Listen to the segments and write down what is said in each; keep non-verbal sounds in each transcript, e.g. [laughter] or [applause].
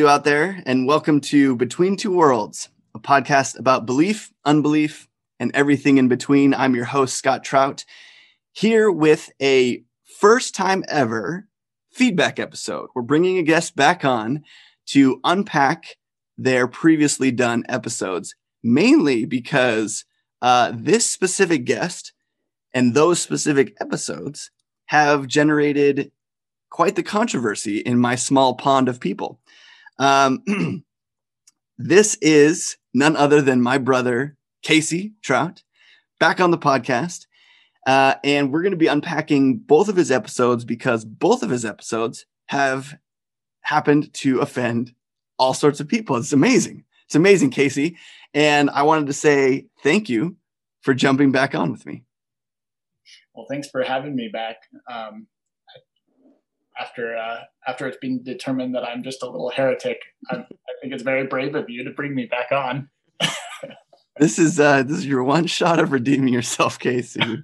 You out there, and welcome to Between Two Worlds, a podcast about belief, unbelief, and everything in between. I'm your host, Scott Trout, here with a first time ever feedback episode. We're bringing a guest back on to unpack their previously done episodes, mainly because uh, this specific guest and those specific episodes have generated quite the controversy in my small pond of people. Um, [clears throat] this is none other than my brother, Casey Trout, back on the podcast. Uh, and we're going to be unpacking both of his episodes because both of his episodes have happened to offend all sorts of people. It's amazing. It's amazing, Casey. And I wanted to say thank you for jumping back on with me. Well, thanks for having me back. Um, after uh, after it's been determined that I'm just a little heretic, I'm, i think it's very brave of you to bring me back on. [laughs] this is uh, this is your one shot of redeeming yourself, Casey.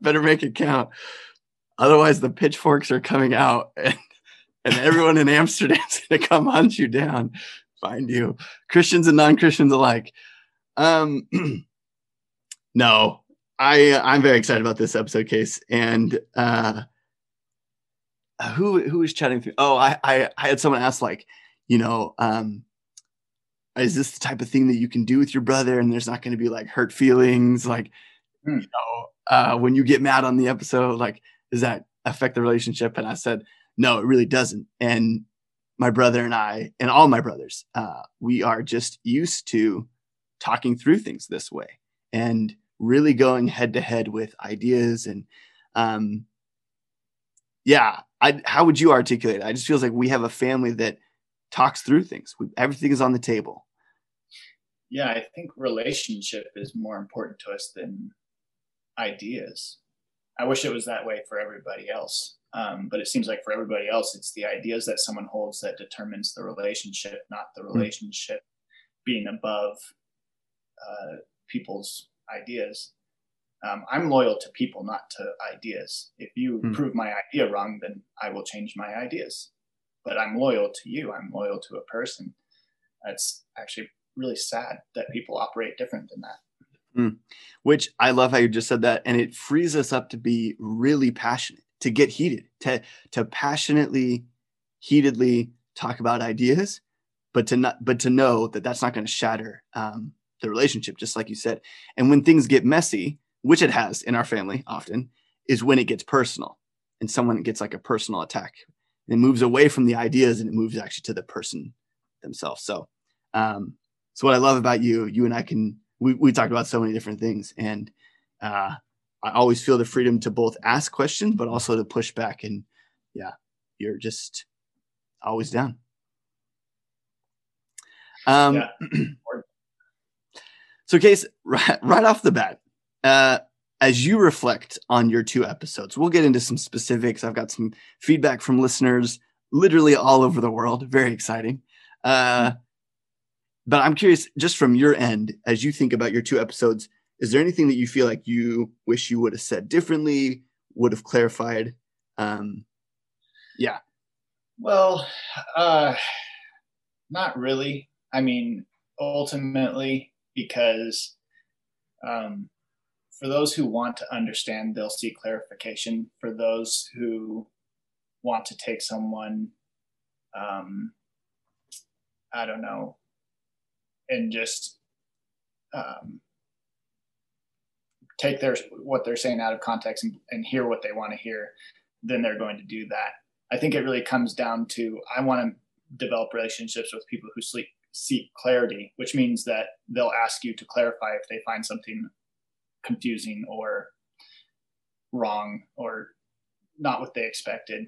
Better make it count. Otherwise, the pitchforks are coming out, and, and everyone in Amsterdam's gonna come hunt you down, find you, Christians and non-Christians alike. Um, [clears throat] no, I I'm very excited about this episode, case, and uh, who who was chatting through? Oh, I, I I had someone ask like, you know, um, is this the type of thing that you can do with your brother, and there's not going to be like hurt feelings, like, hmm. you know, uh, when you get mad on the episode, like, does that affect the relationship? And I said, no, it really doesn't. And my brother and I, and all my brothers, uh, we are just used to talking through things this way and really going head to head with ideas and um, yeah I, how would you articulate it? I just feels like we have a family that talks through things. We, everything is on the table. Yeah, I think relationship is more important to us than ideas. I wish it was that way for everybody else. Um, but it seems like for everybody else, it's the ideas that someone holds that determines the relationship, not the hmm. relationship mm-hmm. being above uh, people's ideas um, I'm loyal to people, not to ideas. If you hmm. prove my idea wrong, then I will change my ideas. But I'm loyal to you. I'm loyal to a person. That's actually really sad that people operate different than that. Hmm. Which I love how you just said that, and it frees us up to be really passionate, to get heated, to to passionately, heatedly talk about ideas, but to not, but to know that that's not going to shatter um, the relationship, just like you said. And when things get messy, which it has in our family often, is when it gets personal and someone gets like a personal attack. It moves away from the ideas and it moves actually to the person themselves. So, um, so what I love about you, you and I can we we talked about so many different things, and uh, I always feel the freedom to both ask questions, but also to push back. And yeah, you're just always down. Um, yeah. [clears throat] so, case [laughs] right, right off the bat, uh, as you reflect on your two episodes, we'll get into some specifics. I've got some feedback from listeners literally all over the world. Very exciting. Uh, but I'm curious, just from your end, as you think about your two episodes, is there anything that you feel like you wish you would have said differently, would have clarified? Um, yeah. Well, uh, not really. I mean, ultimately, because um, for those who want to understand, they'll see clarification. For those who want to take someone, um, I don't know, and just um, take their what they're saying out of context and, and hear what they want to hear, then they're going to do that. I think it really comes down to I want to develop relationships with people who sleep, seek clarity, which means that they'll ask you to clarify if they find something confusing or wrong or not what they expected.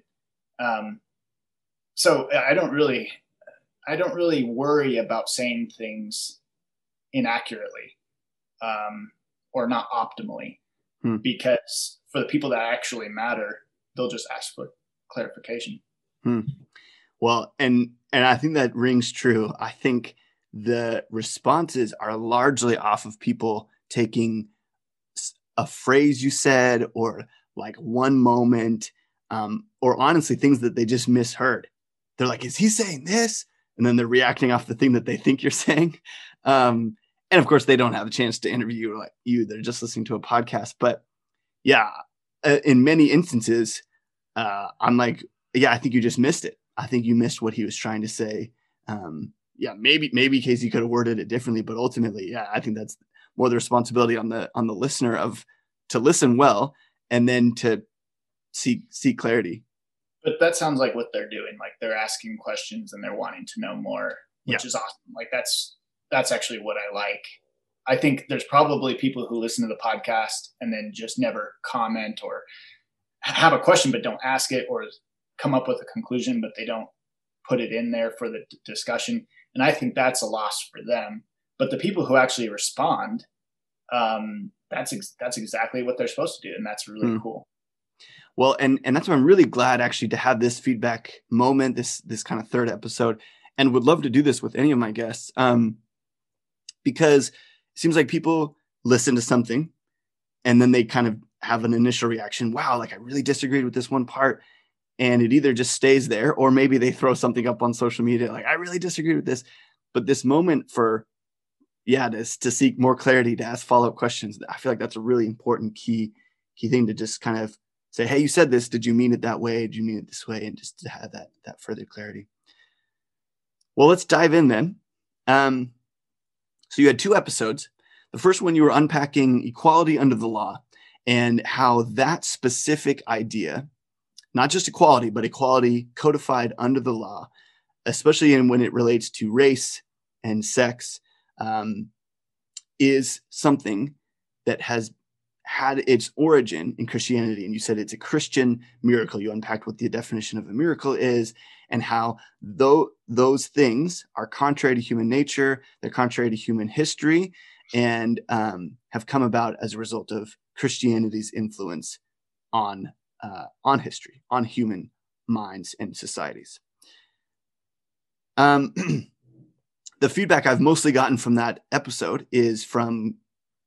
Um, so I don't really, I don't really worry about saying things inaccurately um, or not optimally, hmm. because for the people that actually matter, they'll just ask for clarification. Hmm. Well, and and I think that rings true. I think the responses are largely off of people taking a phrase you said or like one moment um, or honestly things that they just misheard they're like, is he saying this? And then they're reacting off the thing that they think you're [laughs] saying. Um, and of course, they don't have a chance to interview you like you. They're just listening to a podcast. But yeah, uh, in many instances, uh, I'm like, yeah, I think you just missed it. I think you missed what he was trying to say. Um, yeah, maybe maybe Casey could have worded it differently, but ultimately, yeah, I think that's more the responsibility on the on the listener of to listen well and then to seek seek clarity. But that sounds like what they're doing. Like they're asking questions and they're wanting to know more, which yeah. is awesome. Like that's that's actually what I like. I think there's probably people who listen to the podcast and then just never comment or have a question but don't ask it or come up with a conclusion but they don't put it in there for the d- discussion and i think that's a loss for them but the people who actually respond um, that's ex- that's exactly what they're supposed to do and that's really mm. cool well and and that's why i'm really glad actually to have this feedback moment this this kind of third episode and would love to do this with any of my guests um, because it seems like people listen to something and then they kind of have an initial reaction wow like i really disagreed with this one part and it either just stays there or maybe they throw something up on social media like i really disagreed with this but this moment for yeah to, to seek more clarity to ask follow-up questions i feel like that's a really important key key thing to just kind of say hey you said this. Did you mean it that way? Did you mean it this way? And just to have that that further clarity. Well let's dive in then. Um, so you had two episodes. The first one you were unpacking equality under the law and how that specific idea, not just equality, but equality codified under the law, especially in when it relates to race and sex, um, is something that has had its origin in Christianity. And you said it's a Christian miracle. You unpacked what the definition of a miracle is and how though those things are contrary to human nature, they're contrary to human history, and um, have come about as a result of Christianity's influence on uh, on history, on human minds and societies. Um, [clears throat] the feedback I've mostly gotten from that episode is from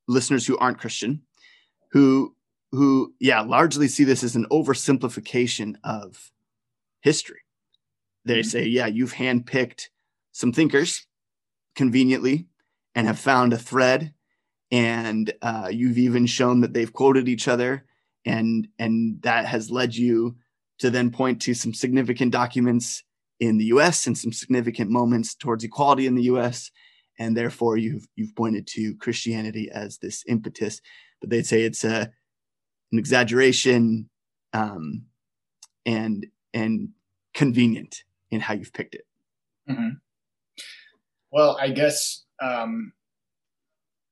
listeners who aren't Christian, who who yeah largely see this as an oversimplification of history. They mm-hmm. say, yeah, you've handpicked some thinkers conveniently and have found a thread and uh, you've even shown that they've quoted each other and and that has led you to then point to some significant documents in the US and some significant moments towards equality in the US and therefore you've you've pointed to Christianity as this impetus but they'd say it's a an exaggeration um, and and convenient in how you've picked it mm-hmm. well I guess um,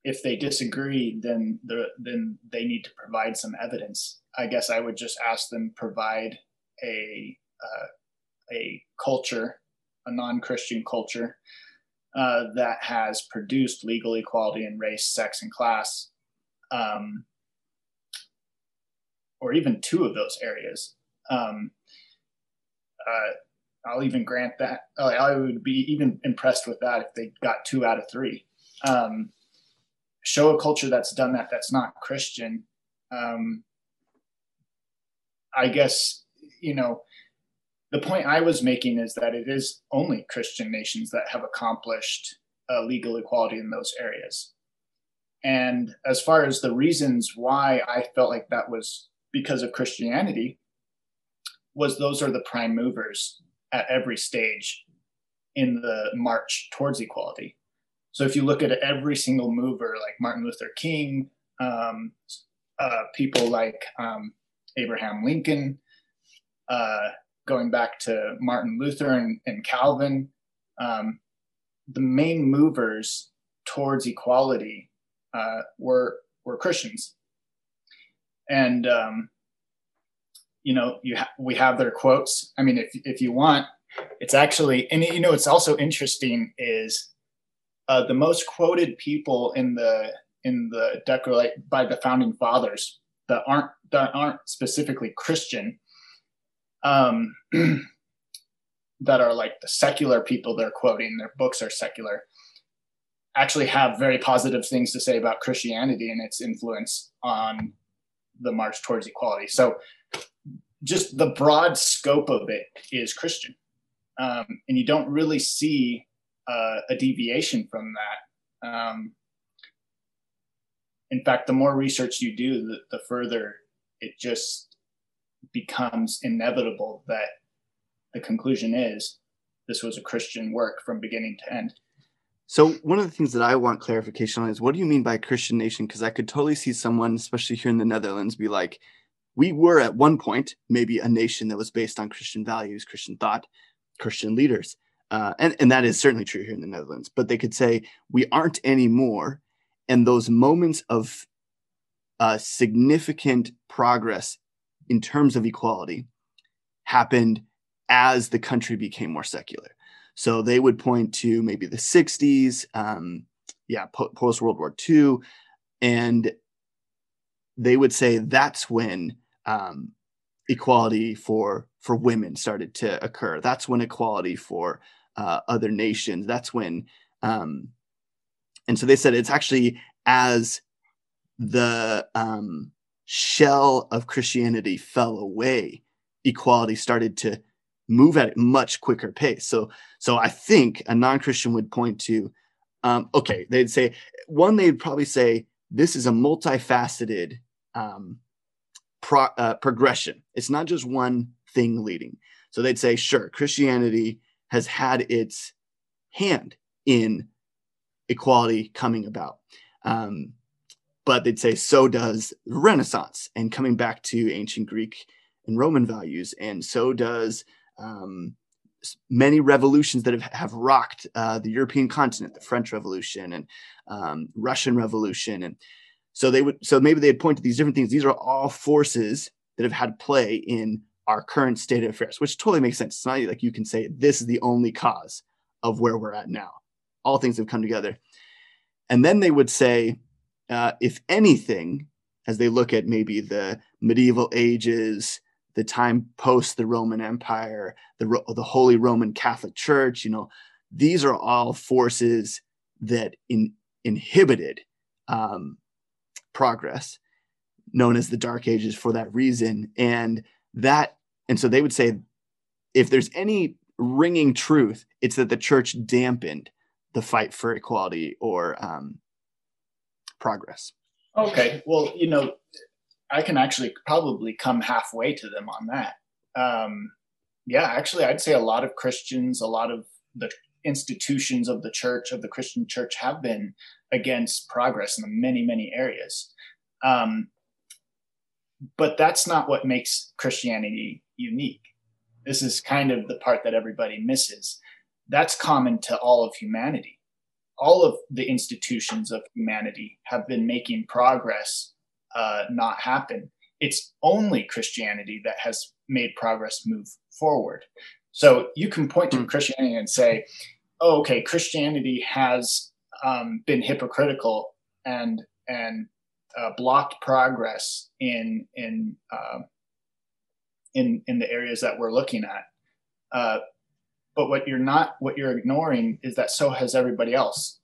if they disagree, then the, then they need to provide some evidence. I guess I would just ask them provide a uh, a culture, a non-Christian culture uh, that has produced legal equality in race, sex, and class, um, or even two of those areas. Um, uh, I'll even grant that. I would be even impressed with that if they got two out of three. Um, show a culture that's done that that's not Christian. Um, I guess, you know, the point I was making is that it is only Christian nations that have accomplished uh, legal equality in those areas. And as far as the reasons why I felt like that was because of Christianity, was those are the prime movers at every stage in the march towards equality. So if you look at every single mover, like Martin Luther King, um, uh, people like um, Abraham Lincoln, uh, going back to Martin Luther and, and Calvin, um, the main movers towards equality uh, were were Christians, and um, you know you ha- we have their quotes. I mean, if if you want, it's actually and you know it's also interesting is uh, the most quoted people in the in the declaration by the founding fathers that aren't that aren't specifically Christian, um, [clears throat] that are like the secular people they're quoting. Their books are secular. Actually, have very positive things to say about Christianity and its influence on the march towards equality. So, just the broad scope of it is Christian. um, and you don't really see uh, a deviation from that. Um, in fact, the more research you do, the, the further it just becomes inevitable that the conclusion is this was a Christian work from beginning to end. So one of the things that I want clarification on is what do you mean by Christian nation? Because I could totally see someone, especially here in the Netherlands, be like, we were at one point maybe a nation that was based on Christian values, Christian thought, Christian leaders. Uh, and, and that is certainly true here in the Netherlands. But they could say we aren't anymore. And those moments of uh, significant progress in terms of equality happened as the country became more secular. So they would point to maybe the 60s, um, yeah, po- post World War II, and they would say that's when um, equality for for women started to occur. That's when equality for uh, other nations. That's when, um, and so they said it's actually as the um, shell of Christianity fell away, equality started to move at a much quicker pace. So, so I think a non-Christian would point to, um, okay, they'd say one, they'd probably say this is a multifaceted um, pro, uh, progression. It's not just one thing leading. So they'd say, sure, Christianity has had its hand in equality coming about. Um, but they'd say so does the Renaissance and coming back to ancient Greek and Roman values, and so does um, many revolutions that have, have rocked uh, the European continent, the French Revolution and um, Russian Revolution, and so they would so maybe they'd point to these different things. These are all forces that have had play in our current state of affairs, which totally makes sense. It's not like you can say this is the only cause of where we're at now. All things have come together, and then they would say uh, if anything, as they look at maybe the medieval ages, the time post the Roman Empire, the, the Holy Roman Catholic Church, you know, these are all forces that in, inhibited um, progress, known as the Dark Ages for that reason. And that, and so they would say, if there's any ringing truth, it's that the church dampened the fight for equality or um, progress. Okay. Well, you know, I can actually probably come halfway to them on that. Um, yeah, actually, I'd say a lot of Christians, a lot of the institutions of the church, of the Christian church, have been against progress in many, many areas. Um, but that's not what makes Christianity unique. This is kind of the part that everybody misses. That's common to all of humanity all of the institutions of humanity have been making progress uh, not happen. It's only Christianity that has made progress move forward. So you can point to hmm. Christianity and say, oh, okay, Christianity has um, been hypocritical and and uh, blocked progress in in uh, in in the areas that we're looking at. But what you're not, what you're ignoring is that so has everybody else.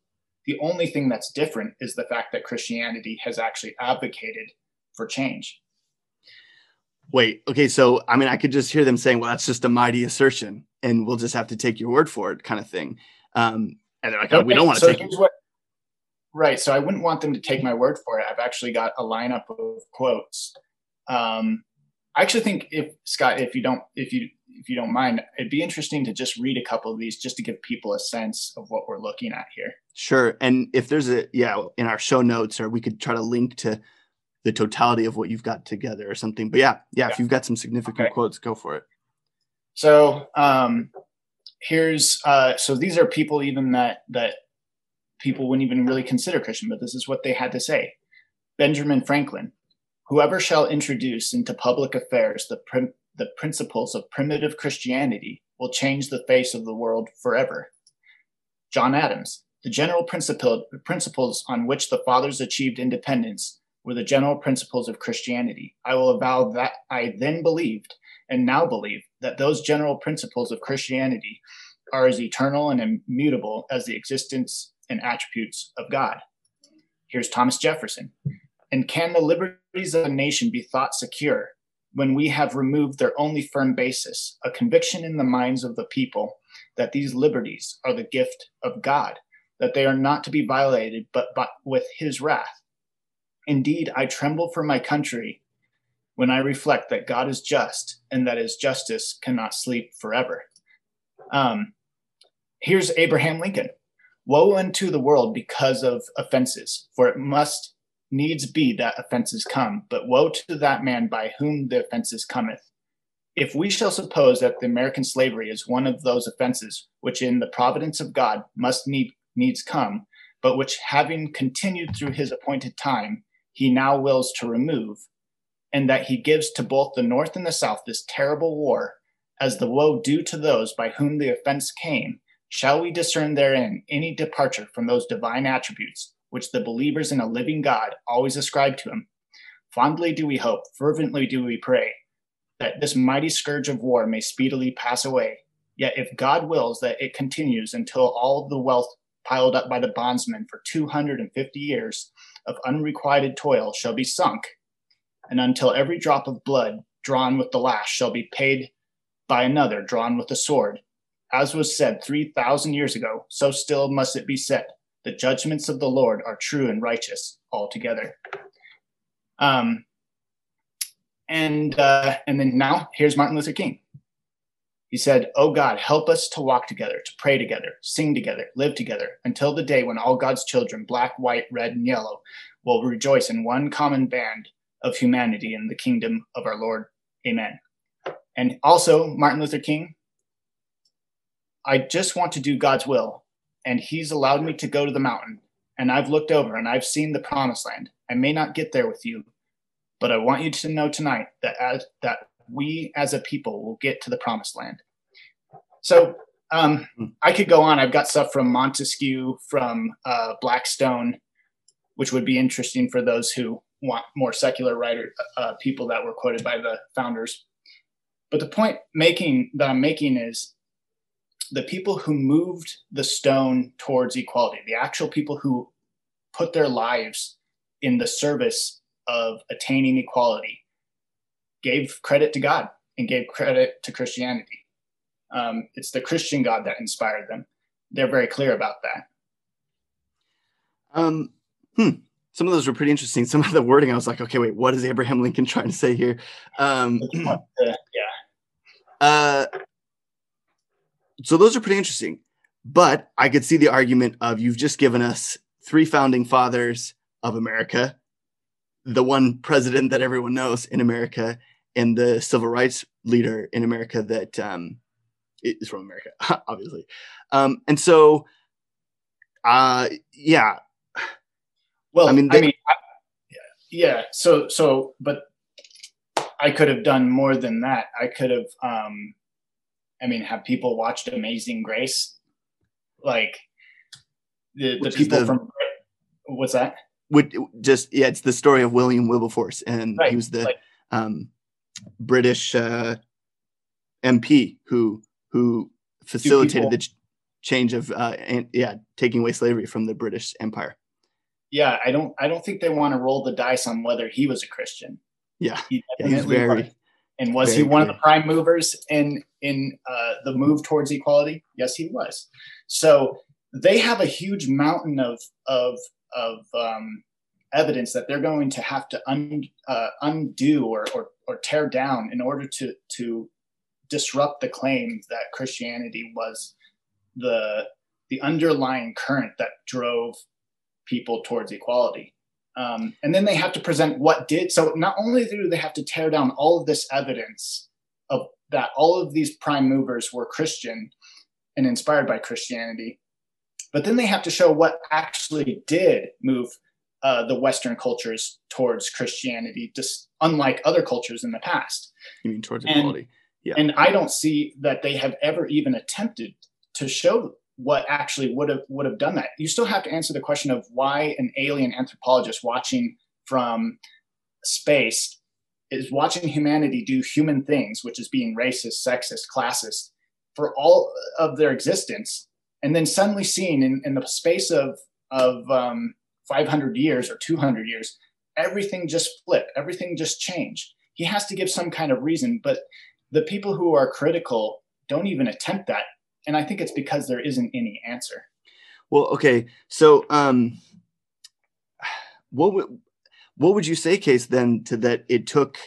The only thing that's different is the fact that Christianity has actually advocated for change. Wait, okay, so I mean, I could just hear them saying, well, that's just a mighty assertion, and we'll just have to take your word for it, kind of thing. Um, and they're like, oh, we don't want to so take it. What, right. So I wouldn't want them to take my word for it. I've actually got a lineup of quotes. Um, I actually think if Scott, if you don't, if you if you don't mind, it'd be interesting to just read a couple of these just to give people a sense of what we're looking at here. Sure. And if there's a yeah, in our show notes, or we could try to link to the totality of what you've got together or something. But yeah, yeah, yeah. if you've got some significant okay. quotes, go for it. So um here's uh so these are people even that that people wouldn't even really consider Christian, but this is what they had to say. Benjamin Franklin, Whoever shall introduce into public affairs the, prim- the principles of primitive Christianity will change the face of the world forever. John Adams, the general principles on which the fathers achieved independence were the general principles of Christianity. I will avow that I then believed and now believe that those general principles of Christianity are as eternal and immutable as the existence and attributes of God. Here's Thomas Jefferson. And can the liberties of a nation be thought secure when we have removed their only firm basis, a conviction in the minds of the people that these liberties are the gift of God, that they are not to be violated but, but with his wrath. Indeed, I tremble for my country when I reflect that God is just and that his justice cannot sleep forever. Um, here's Abraham Lincoln Woe unto the world because of offenses, for it must needs be that offenses come, but woe to that man by whom the offenses cometh. If we shall suppose that the American slavery is one of those offenses which in the providence of God must need, needs come, but which having continued through his appointed time, he now wills to remove, and that he gives to both the North and the South this terrible war, as the woe due to those by whom the offense came, Shall we discern therein any departure from those divine attributes which the believers in a living God always ascribe to him? Fondly do we hope, fervently do we pray, that this mighty scourge of war may speedily pass away. Yet if God wills that it continues until all the wealth piled up by the bondsmen for 250 years of unrequited toil shall be sunk, and until every drop of blood drawn with the lash shall be paid by another drawn with the sword, as was said 3,000 years ago, so still must it be said the judgments of the Lord are true and righteous altogether. Um, and uh, and then now here's Martin Luther King. He said, "Oh God, help us to walk together, to pray together, sing together, live together, until the day when all God's children, black, white, red, and yellow, will rejoice in one common band of humanity in the kingdom of our Lord. Amen." And also, Martin Luther King I just want to do God's will. And He's allowed me to go to the mountain. And I've looked over and I've seen the promised land. I may not get there with you, but I want you to know tonight that as that we as a people will get to the promised land. So um, hmm. I could go on. I've got stuff from Montesquieu, from uh, Blackstone, which would be interesting for those who want more secular writer uh, people that were quoted by the founders. But the point making that I'm making is the people who moved the stone towards equality, the actual people who put their lives in the service of attaining equality, gave credit to God and gave credit to Christianity. Um, it's the Christian God that inspired them. They're very clear about that. Um, hmm. Some of those were pretty interesting. Some of the wording, I was like, okay, wait, what is Abraham Lincoln trying to say here? Um, [clears throat] yeah. Uh, so those are pretty interesting. But I could see the argument of you've just given us three founding fathers of America, the one president that everyone knows in America, and the civil rights leader in America that um, is from America, [laughs] obviously. Um, and so, uh, yeah. Well, I mean, they, I mean, I, yeah. So, so, but I could have done more than that. I could have, um, I mean, have people watched Amazing Grace? Like the the people the, from what's that? Would just yeah, it's the story of William Wilberforce, and right. he was the like, um, British uh, MP who who facilitated the ch- change of uh, and, yeah, taking away slavery from the British Empire. Yeah, I don't I don't think they want to roll the dice on whether he was a Christian. Yeah, he yeah, he's very and was Very he one of the prime movers in in uh, the move towards equality? Yes, he was. So they have a huge mountain of of of um, evidence that they're going to have to un, uh, undo or, or or tear down in order to to disrupt the claim that Christianity was the the underlying current that drove people towards equality. Um, and then they have to present what did. So not only do they have to tear down all of this evidence of that all of these prime movers were Christian and inspired by Christianity, but then they have to show what actually did move uh, the Western cultures towards Christianity, just unlike other cultures in the past. You mean towards equality? And, yeah. And I don't see that they have ever even attempted to show what actually would have would have done that. You still have to answer the question of why an alien anthropologist watching from space is watching humanity do human things, which is being racist, sexist, classist for all of their existence, and then suddenly seeing in, in the space of of um, 500 years or 200 years, everything just flip, everything just change. He has to give some kind of reason, but the people who are critical don't even attempt that and I think it's because there isn't any answer. Well, okay. So, um, what would what would you say, Case, then to that? It took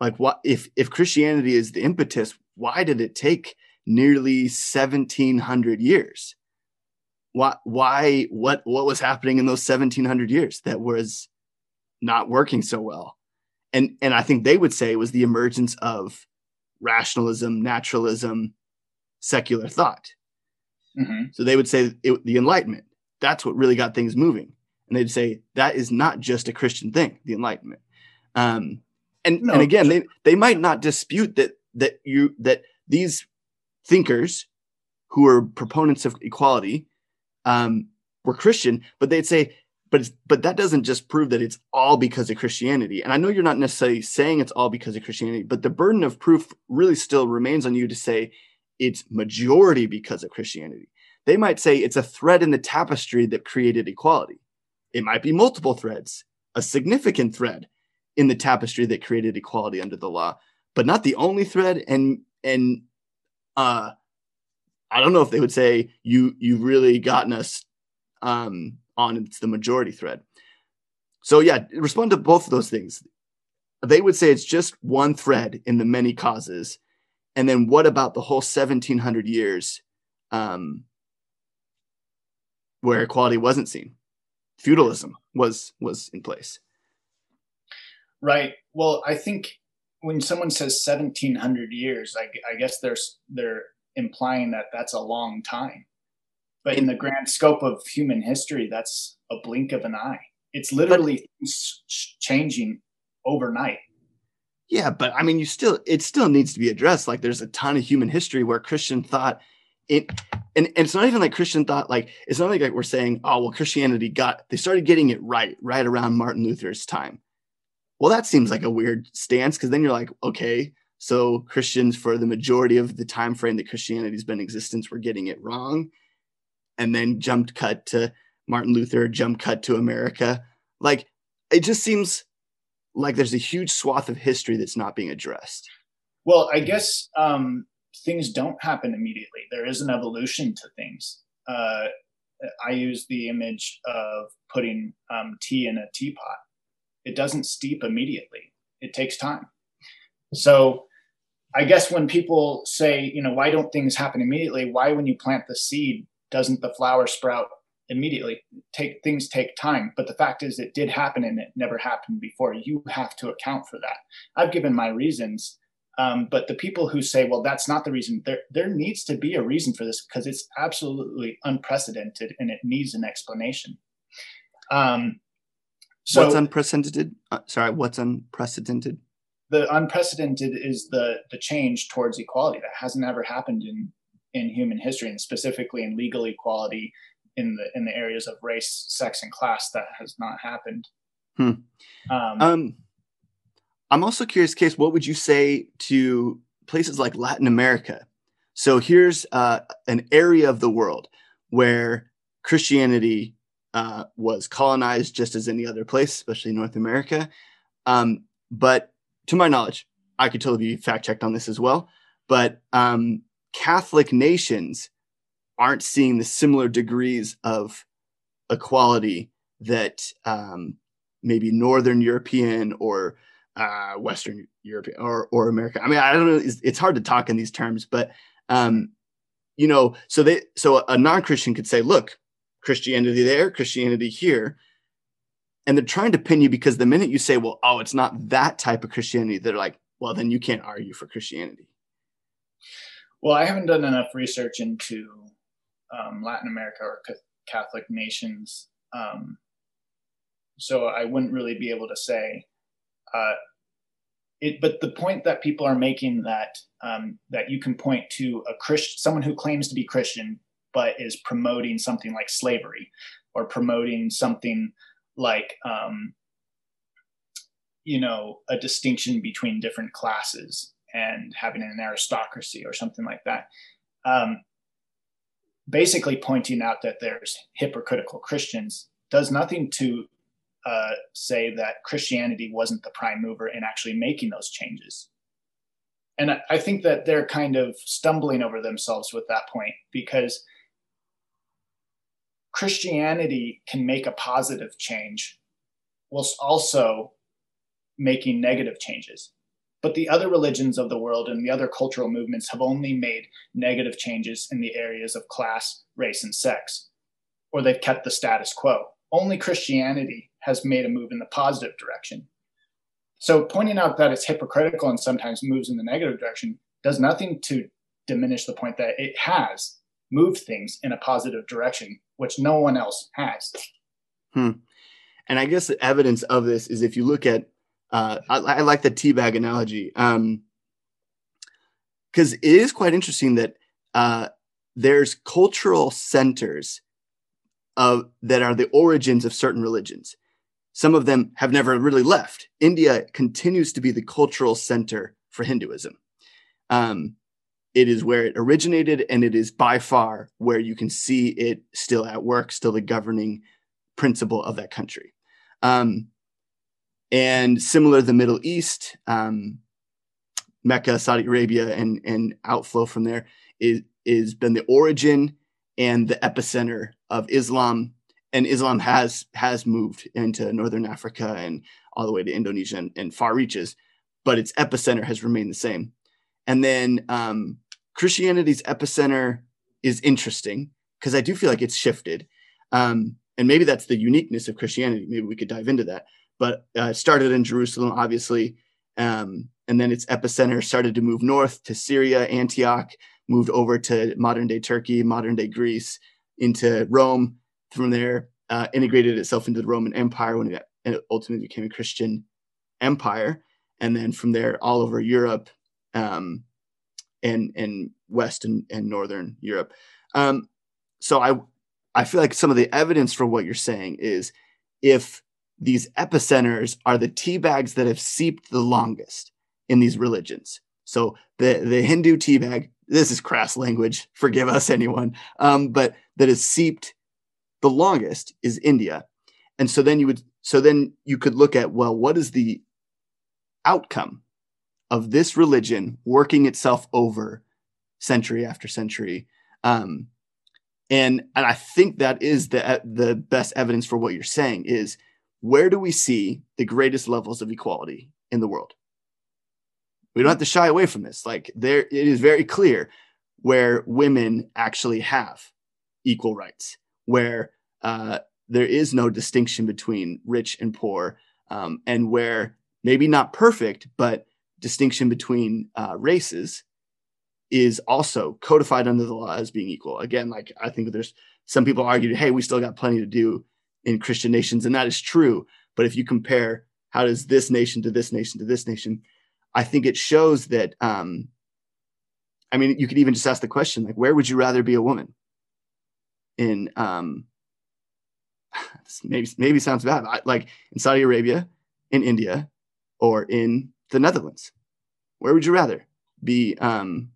like what if if Christianity is the impetus? Why did it take nearly seventeen hundred years? Why? Why? What? What was happening in those seventeen hundred years that was not working so well? And and I think they would say it was the emergence of rationalism, naturalism, secular thought. Mm-hmm. So they would say it, the Enlightenment. That's what really got things moving. And they'd say that is not just a Christian thing, the Enlightenment. Um, and, no. and again, they, they might not dispute that that you that these thinkers who are proponents of equality um, were Christian, but they'd say, but but that doesn't just prove that it's all because of Christianity. And I know you're not necessarily saying it's all because of Christianity, but the burden of proof really still remains on you to say it's majority because of Christianity. They might say it's a thread in the tapestry that created equality. It might be multiple threads, a significant thread in the tapestry that created equality under the law, but not the only thread. And and uh, I don't know if they would say you you've really gotten us um, on it's the majority thread. So yeah, respond to both of those things. They would say it's just one thread in the many causes and then what about the whole 1700 years um, where equality wasn't seen? Feudalism was was in place. Right. Well, I think when someone says 1700 years, I, I guess there's they're implying that that's a long time. But in the grand scope of human history, that's a blink of an eye. It's literally but, changing overnight. Yeah, but I mean, you still it still needs to be addressed. Like, there's a ton of human history where Christian thought it, and, and it's not even like Christian thought. Like, it's not like we're saying, oh, well, Christianity got they started getting it right right around Martin Luther's time. Well, that seems like a weird stance because then you're like, okay, so Christians for the majority of the time frame that Christianity's been in existence were getting it wrong, and then jumped cut to Martin Luther, jump cut to America. Like, it just seems like there's a huge swath of history that's not being addressed. Well, I guess um, things don't happen immediately. There is an evolution to things. Uh, I use the image of putting um, tea in a teapot. It doesn't steep immediately. It takes time. So I guess when people say, you know, why don't things happen immediately? Why, when you plant the seed, doesn't the flower sprout immediately. Take things take time, but the fact is it did happen and it never happened before. You have to account for that. I've given my reasons, um, but the people who say, "Well, that's not the reason," there there needs to be a reason for this because it's absolutely unprecedented and it needs an explanation. Um, so what's unprecedented? Uh, sorry, what's unprecedented? The unprecedented is the the change towards equality that hasn't ever happened in in human history, and specifically in legal equality in the in the areas of race, sex, and class that has not happened. Hmm. Um, um, I'm also curious, Case, what would you say to places like Latin America? So here's uh, an area of the world where Christianity uh, was colonized just as any other place, especially North America. Um, but to my knowledge, I could totally be fact checked on this as well. But um, Catholic nations aren't seeing the similar degrees of equality that um, maybe Northern European or uh, Western European or, or America. I mean, I don't know. It's, it's hard to talk in these terms, but um, you know, so they so a non-Christian could say, look, Christianity there, Christianity here. And they're trying to pin you because the minute you say, well, oh, it's not that type of Christianity, they're like, well, then you can't argue for Christianity. Well, I haven't done enough research into um, Latin America or Catholic nations. Um, so I wouldn't really be able to say uh, it. But the point that people are making that um, that you can point to a Christian, someone who claims to be Christian but is promoting something like slavery or promoting something like um, you know a distinction between different classes and having an aristocracy or something like that. Um, basically pointing out that there's hypocritical Christians does nothing to uh, say that Christianity wasn't the prime mover in actually making those changes. and I think that they're kind of stumbling over themselves with that point because Christianity can make a positive change whilst also making negative changes. But the other religions of the world and the other cultural movements have only made negative changes in the areas of class, race, and sex, or they've kept the status quo. Only Christianity has made a move in the positive direction. So pointing out that it's hypocritical and sometimes moves in the negative direction does nothing to diminish the point that it has moved things in a positive direction, which no one else has. Hmm. And I guess the evidence of this is if you look at, uh, I, I, like the teabag analogy, because um, it is quite interesting that uh, there's cultural centers of that are the origins of certain religions. Some of them have never really left. India continues to be the cultural center for Hinduism. Um, it is where it originated, and it is by far where you can see it still at work, still the governing principle of that country. Um, and similar, the Middle East, um, Mecca, Saudi Arabia, and and outflow from there is is been the origin and the epicenter of Islam. And Islam has has moved into northern Africa and all the way to Indonesia and, and far reaches, but its epicenter has remained the same. And then um, Christianity's epicenter is interesting because I do feel like it's shifted. Um, and maybe that's the uniqueness of Christianity. Maybe we could dive into that. But uh, started in Jerusalem, obviously. Um, and then its epicenter started to move north to Syria, Antioch, moved over to modern day Turkey, modern day Greece, into Rome. From there, uh, integrated itself into the Roman Empire when it ultimately became a Christian empire. And then from there, all over Europe, um, and and West and, and Northern Europe. Um, so I I feel like some of the evidence for what you're saying is if these epicenters are the tea bags that have seeped the longest in these religions. So the the Hindu tea bag, this is crass language, forgive us anyone, um, but that has seeped the longest is India. And so then you would so then you could look at well, what is the outcome of this religion working itself over century after century. Um, and and I think that is the the best evidence for what you're saying is where do we see the greatest levels of equality in the world? We don't have to shy away from this. Like there, it is very clear where women actually have equal rights, where uh, there is no distinction between rich and poor, um, and where maybe not perfect, but distinction between uh, races is also codified under the law as being equal. Again, like I think there's some people argue, hey, we still got plenty to do in Christian nations, and that is true. But if you compare how does this nation to this nation to this nation, I think it shows that. Um, I mean, you could even just ask the question, like, where would you rather be a woman? In um, [sighs] maybe maybe sounds bad, like in Saudi Arabia, in India, or in the Netherlands? Where would you rather be? Um,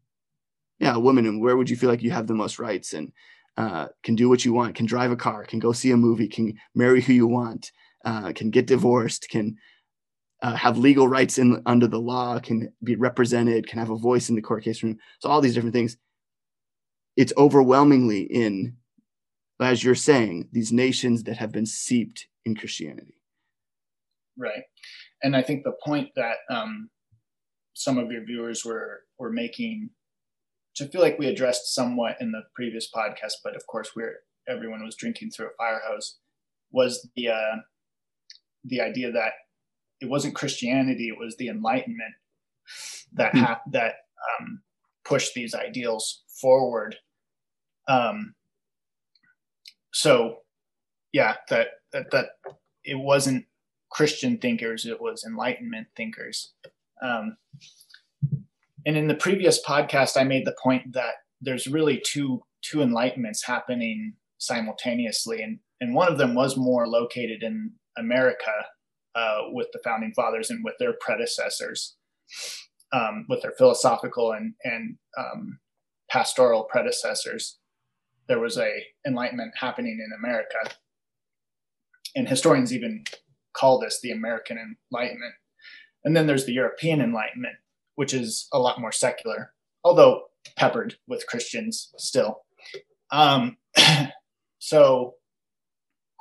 yeah, a woman, and where would you feel like you have the most rights and uh, can do what you want, can drive a car, can go see a movie, can marry who you want, uh, can get divorced, can uh, have legal rights in under the law, can be represented, can have a voice in the court case room. So all these different things. It's overwhelmingly in, as you're saying, these nations that have been seeped in Christianity. Right and I think the point that um, some of your viewers were were making, which I feel like we addressed somewhat in the previous podcast, but of course we're everyone was drinking through a fire hose, was the uh, the idea that it wasn't Christianity, it was the Enlightenment that mm. ha- that um, pushed these ideals forward. Um, so, yeah, that that that it wasn't Christian thinkers, it was Enlightenment thinkers. Um, and in the previous podcast, I made the point that there's really two two enlightenments happening simultaneously, and and one of them was more located in America uh, with the founding fathers and with their predecessors, um, with their philosophical and and um, pastoral predecessors. There was a enlightenment happening in America, and historians even call this the American Enlightenment. And then there's the European Enlightenment, which is a lot more secular, although peppered with Christians still. Um, [clears throat] so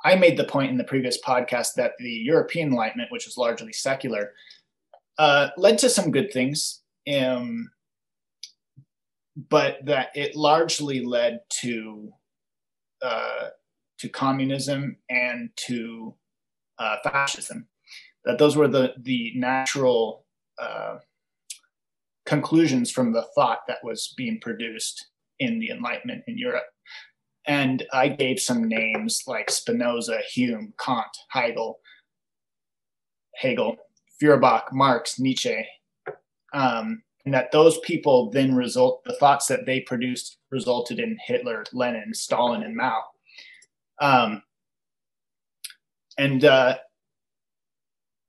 I made the point in the previous podcast that the European Enlightenment, which was largely secular, uh, led to some good things, um, but that it largely led to uh, to communism and to uh, fascism. That those were the the natural uh, conclusions from the thought that was being produced in the Enlightenment in Europe. And I gave some names like Spinoza, Hume, Kant, Hegel, Hegel, Feuerbach, Marx, Nietzsche, um, and that those people then result the thoughts that they produced resulted in Hitler, Lenin, Stalin, and Mao. Um, and uh,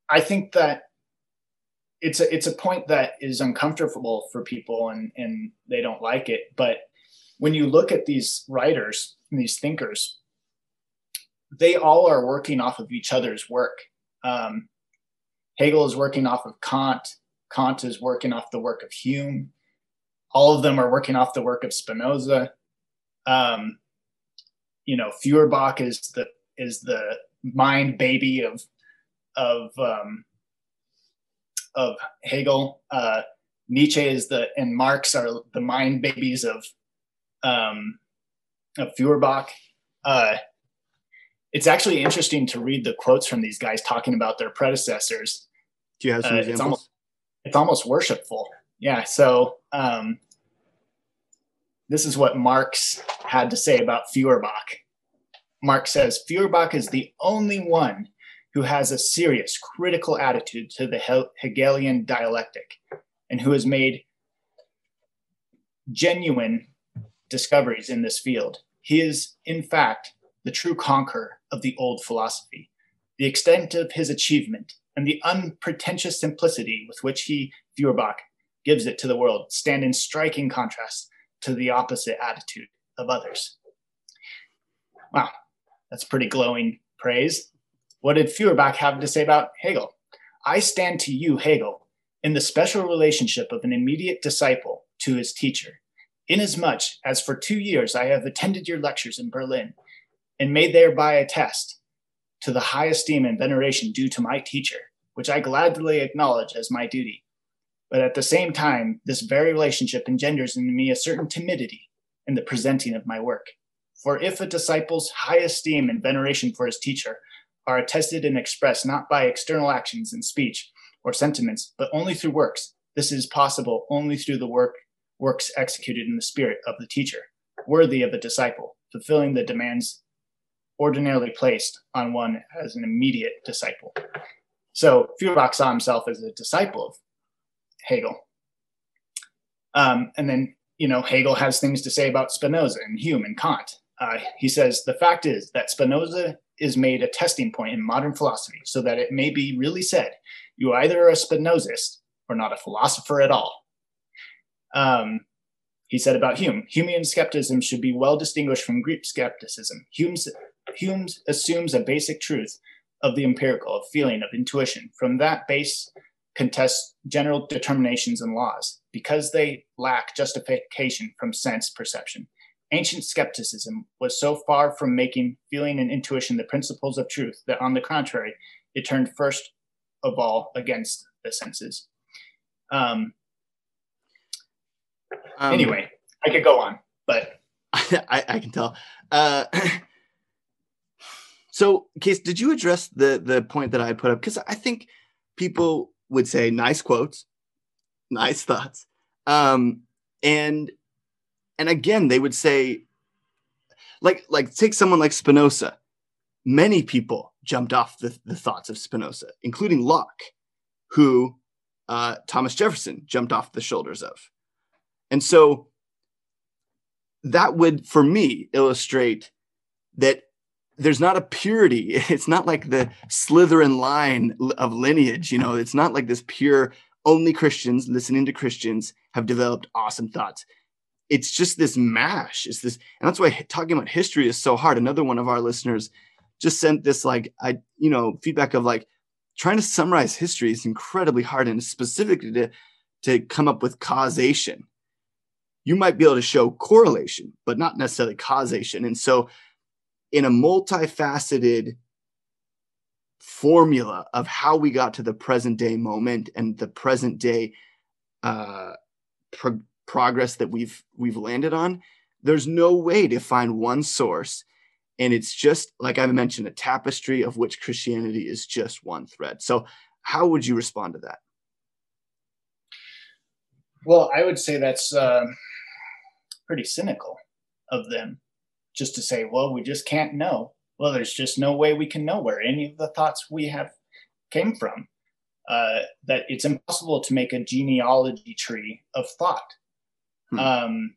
I think that it's a it's a point that is uncomfortable for people and and they don't like it. But when you look at these writers, and these thinkers, they all are working off of each other's work. Um, Hegel is working off of Kant. Kant is working off the work of Hume. All of them are working off the work of Spinoza. Um, you know, Feuerbach is the is the mind baby of of um, of Hegel. Uh, Nietzsche is the and Marx are the mind babies of um, of Feuerbach. Uh, it's actually interesting to read the quotes from these guys talking about their predecessors. Do you have some uh, examples? It's almost, it's almost worshipful. Yeah. So um, this is what Marx had to say about Feuerbach. Marx says Feuerbach is the only one who has a serious critical attitude to the Hegelian dialectic and who has made genuine discoveries in this field. He is, in fact, the true conqueror of the old philosophy. The extent of his achievement and the unpretentious simplicity with which he, Feuerbach, gives it to the world stand in striking contrast to the opposite attitude of others. Wow, that's pretty glowing praise. What did Feuerbach have to say about Hegel? I stand to you, Hegel, in the special relationship of an immediate disciple to his teacher, inasmuch as for two years I have attended your lectures in Berlin and may thereby attest to the high esteem and veneration due to my teacher, which I gladly acknowledge as my duty. But at the same time, this very relationship engenders in me a certain timidity in the presenting of my work. For if a disciple's high esteem and veneration for his teacher are attested and expressed not by external actions and speech or sentiments, but only through works, this is possible only through the work works executed in the spirit of the teacher, worthy of a disciple, fulfilling the demands ordinarily placed on one as an immediate disciple. So Feuerbach saw himself as a disciple of Hegel. Um, and then, you know, Hegel has things to say about Spinoza and Hume and Kant. Uh, he says, the fact is that Spinoza is made a testing point in modern philosophy so that it may be really said, you either are a Spinozist or not a philosopher at all. Um, he said about Hume, Humean skepticism should be well distinguished from Greek skepticism. Hume's, Hume assumes a basic truth of the empirical, of feeling, of intuition. From that base, contests general determinations and laws because they lack justification from sense perception. Ancient skepticism was so far from making feeling and intuition the principles of truth that, on the contrary, it turned first of all against the senses. Um, um, anyway, I could go on, but [laughs] I, I can tell. Uh, [clears throat] so, Case, did you address the the point that I put up? Because I think people would say nice quotes, nice thoughts, um, and and again they would say, like like take someone like Spinoza. Many people jumped off the, the thoughts of Spinoza, including Locke, who uh, Thomas Jefferson jumped off the shoulders of. And so that would, for me, illustrate that there's not a purity. [laughs] It's not like the Slytherin line of lineage. You know, it's not like this pure, only Christians listening to Christians have developed awesome thoughts. It's just this mash. It's this, and that's why talking about history is so hard. Another one of our listeners just sent this, like, I, you know, feedback of like trying to summarize history is incredibly hard and specifically to to come up with causation. You might be able to show correlation, but not necessarily causation. And so, in a multifaceted formula of how we got to the present day moment and the present day uh, pro- progress that we've we've landed on, there's no way to find one source. And it's just like i mentioned a tapestry of which christianity is just one thread. So how would you respond to that? Well i would say that's uh, pretty cynical of them just to say well we just can't know. Well there's just no way we can know where any of the thoughts we have came from. Uh, that it's impossible to make a genealogy tree of thought hmm. um,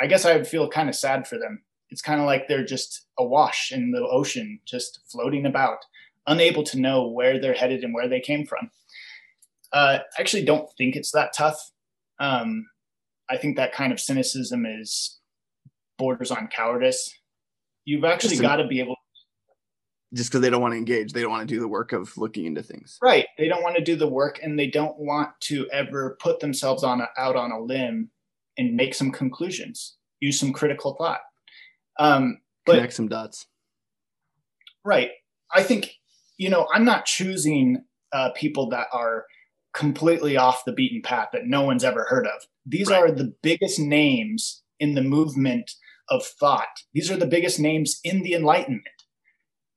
i guess i would feel kind of sad for them it's kind of like they're just awash in the ocean, just floating about, unable to know where they're headed and where they came from. Uh, I actually don't think it's that tough. Um, I think that kind of cynicism is borders on cowardice. You've actually got to be able. Just because they don't want to engage, they don't want to do the work of looking into things. Right. They don't want to do the work, and they don't want to ever put themselves on a, out on a limb and make some conclusions. Use some critical thought. Um, but, Connect some dots. Right. I think, you know, I'm not choosing uh, people that are completely off the beaten path that no one's ever heard of. These right. are the biggest names in the movement of thought. These are the biggest names in the Enlightenment.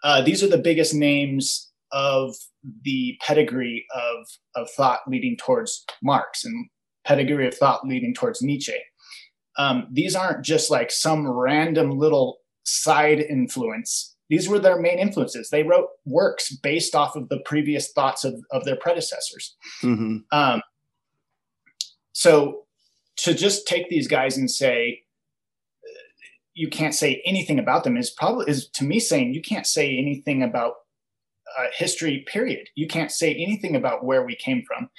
Uh, these are the biggest names of the pedigree of, of thought leading towards Marx and pedigree of thought leading towards Nietzsche um, these aren't just like some random little side influence. These were their main influences. They wrote works based off of the previous thoughts of, of their predecessors. Mm-hmm. Um, so to just take these guys and say, you can't say anything about them is probably is to me saying you can't say anything about uh, history period you can't say anything about where we came from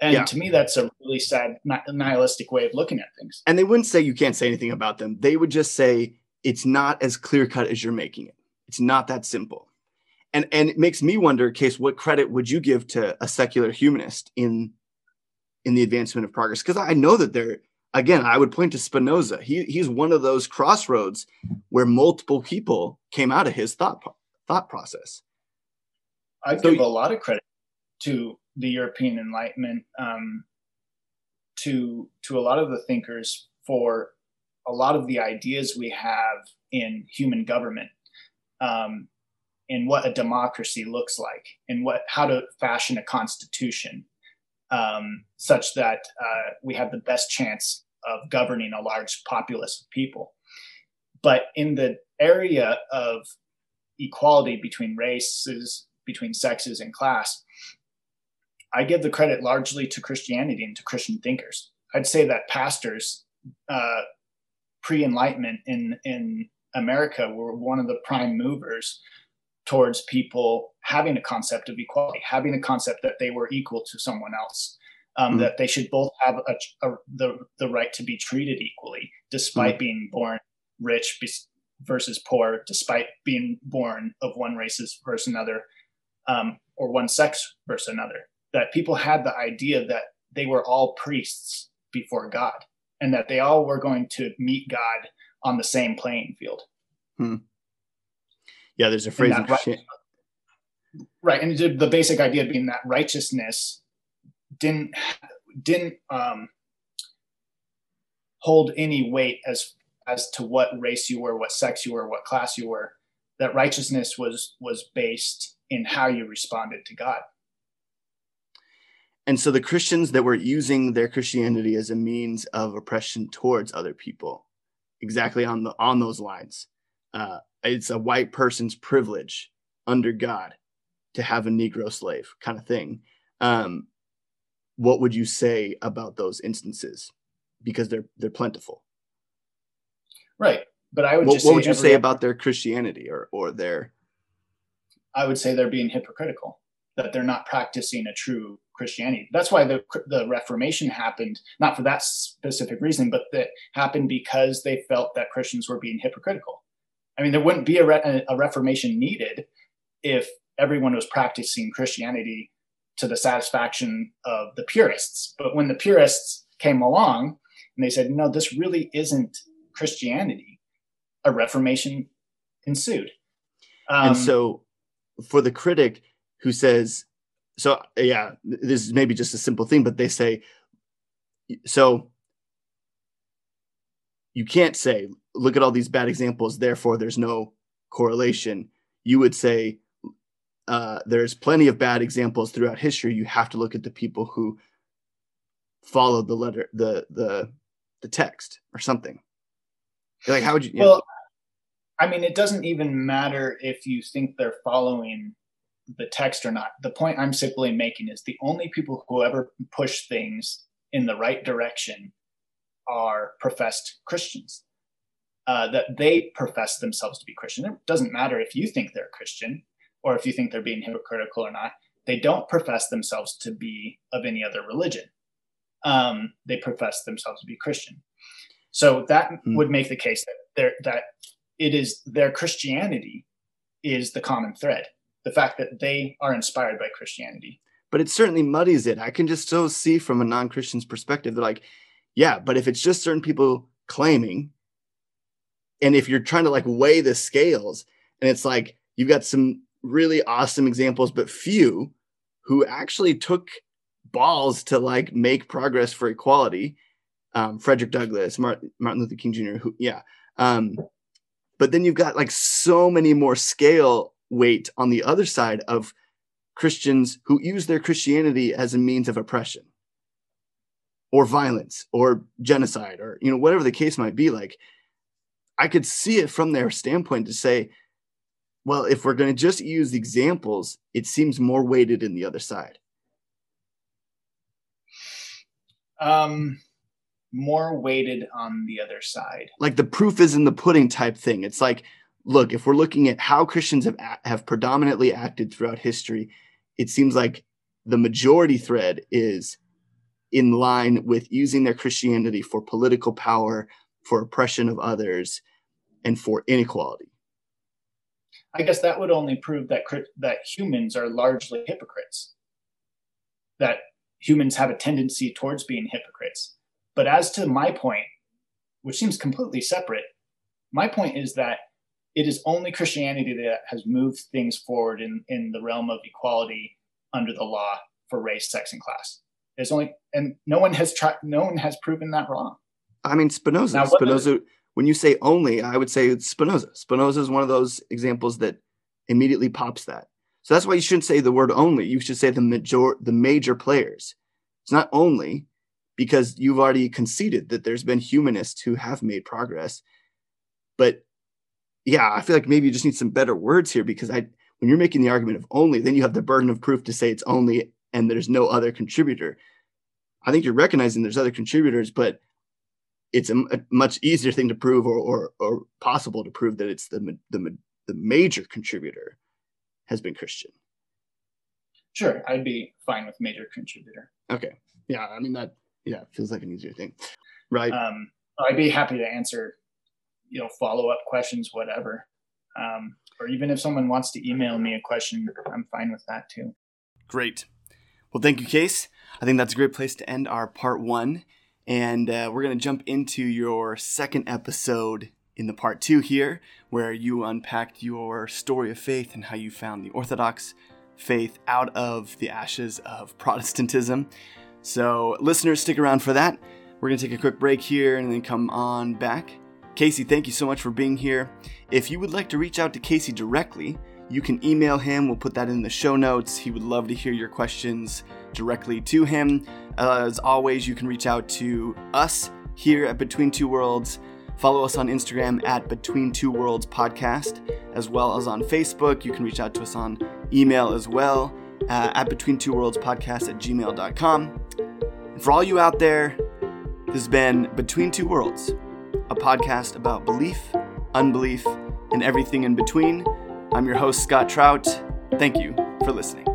and yeah. to me, that's a really sad, nihilistic way of looking at things. And they wouldn't say you can't say anything about them. They would just say it's not as clear cut as you're making it. It's not that simple. And and it makes me wonder, Case, what credit would you give to a secular humanist in in the advancement of progress? Because I know that there, again, I would point to Spinoza. He he's one of those crossroads where multiple people came out of his thought thought process. I so, give a lot of credit to the European Enlightenment um, to to a lot of the thinkers for a lot of the ideas we have in human government, um, in what a democracy looks like, and what how to fashion a constitution um, such that uh, we have the best chance of governing a large populace of people. But in the area of equality between races, between sexes, and class, I give the credit largely to Christianity and to Christian thinkers. I'd say that pastors, uh, pre Enlightenment in in America, were one of the prime movers towards people having a concept of equality, having a concept that they were equal to someone else, um, mm-hmm. that they should both have a, a, the the right to be treated equally, despite mm-hmm. being born rich versus poor, despite being born of one race versus another, um, or one sex versus another that people had the idea that they were all priests before God and that they all were going to meet God on the same playing field. Hmm. Yeah, there's a phrase. And right, right, and the basic idea being that righteousness didn't didn't um, hold any weight as as to what race you were, what sex you were, what class you were. That righteousness was was based in how you responded to God. And so the Christians that were using their Christianity as a means of oppression towards other people, exactly on the on those lines, uh, it's a white person's privilege under God to have a Negro slave, kind of thing. Um, what would you say about those instances? Because they're they're plentiful. Right, but I would. What, what would you say about their Christianity or or their? I would say they're being hypocritical. That they're not practicing a true Christianity. That's why the the Reformation happened, not for that specific reason, but that happened because they felt that Christians were being hypocritical. I mean, there wouldn't be a, re- a Reformation needed if everyone was practicing Christianity to the satisfaction of the purists. But when the purists came along and they said, no, this really isn't Christianity, a reformation ensued. Um, and so for the critic who says, so yeah, this is maybe just a simple thing, but they say, so you can't say, look at all these bad examples, therefore there's no correlation. You would say, uh, there's plenty of bad examples throughout history. You have to look at the people who followed the letter, the the the text, or something. Like, how would you? Well, know? I mean, it doesn't even matter if you think they're following the text or not. The point I'm simply making is the only people who ever push things in the right direction are professed Christians. Uh, that they profess themselves to be Christian. It doesn't matter if you think they're Christian or if you think they're being hypocritical or not. They don't profess themselves to be of any other religion. Um, they profess themselves to be Christian. So that mm. would make the case that there that it is their Christianity is the common thread. The fact that they are inspired by Christianity. But it certainly muddies it. I can just so see from a non-Christian's perspective. They're like, yeah, but if it's just certain people claiming, and if you're trying to like weigh the scales, and it's like you've got some really awesome examples, but few who actually took balls to like make progress for equality. Um, Frederick Douglass, Martin, Martin Luther King Jr., who, yeah. Um, but then you've got like so many more scale weight on the other side of Christians who use their Christianity as a means of oppression or violence or genocide or you know whatever the case might be. Like i could see it from their standpoint to say well if we're going to just use examples it seems more weighted in the other side. Um more weighted on the other side. Like the proof is in the pudding type thing. It's like look if we're looking at how christians have have predominantly acted throughout history it seems like the majority thread is in line with using their Christianity for political power, for oppression of others, and for inequality. I guess that would only prove that that humans are largely hypocrites. That humans have a tendency towards being hypocrites. But as to my point, which seems completely separate, my point is that it is only Christianity that has moved things forward in, in the realm of equality under the law for race, sex, and class. There's only and no one has tried. No one has proven that wrong. I mean, Spinoza. Now, Spinoza. when you say only, I would say it's Spinoza. Spinoza is one of those examples that immediately pops that. So that's why you shouldn't say the word only. You should say the major, the major players. It's not only because you've already conceded that there's been humanists who have made progress. But yeah, I feel like maybe you just need some better words here because I when you're making the argument of only, then you have the burden of proof to say it's only and there's no other contributor. I think you're recognizing there's other contributors, but it's a, a much easier thing to prove or, or, or possible to prove that it's the, the, the major contributor has been Christian. Sure, I'd be fine with major contributor. Okay. Yeah, I mean that yeah, feels like an easier thing. Right. Um I'd be happy to answer, you know, follow-up questions, whatever. Um, or even if someone wants to email me a question, I'm fine with that too. Great. Well, thank you, Case. I think that's a great place to end our part one. And uh, we're going to jump into your second episode in the part two here, where you unpacked your story of faith and how you found the Orthodox faith out of the ashes of Protestantism. So, listeners, stick around for that. We're going to take a quick break here and then come on back. Casey, thank you so much for being here. If you would like to reach out to Casey directly, you can email him. We'll put that in the show notes. He would love to hear your questions directly to him. Uh, as always, you can reach out to us here at Between Two Worlds. Follow us on Instagram at Between Two Worlds Podcast, as well as on Facebook. You can reach out to us on email as well uh, at Between Two Worlds Podcast at gmail.com. And for all you out there, this has been Between Two Worlds, a podcast about belief, unbelief, and everything in between. I'm your host, Scott Trout. Thank you for listening.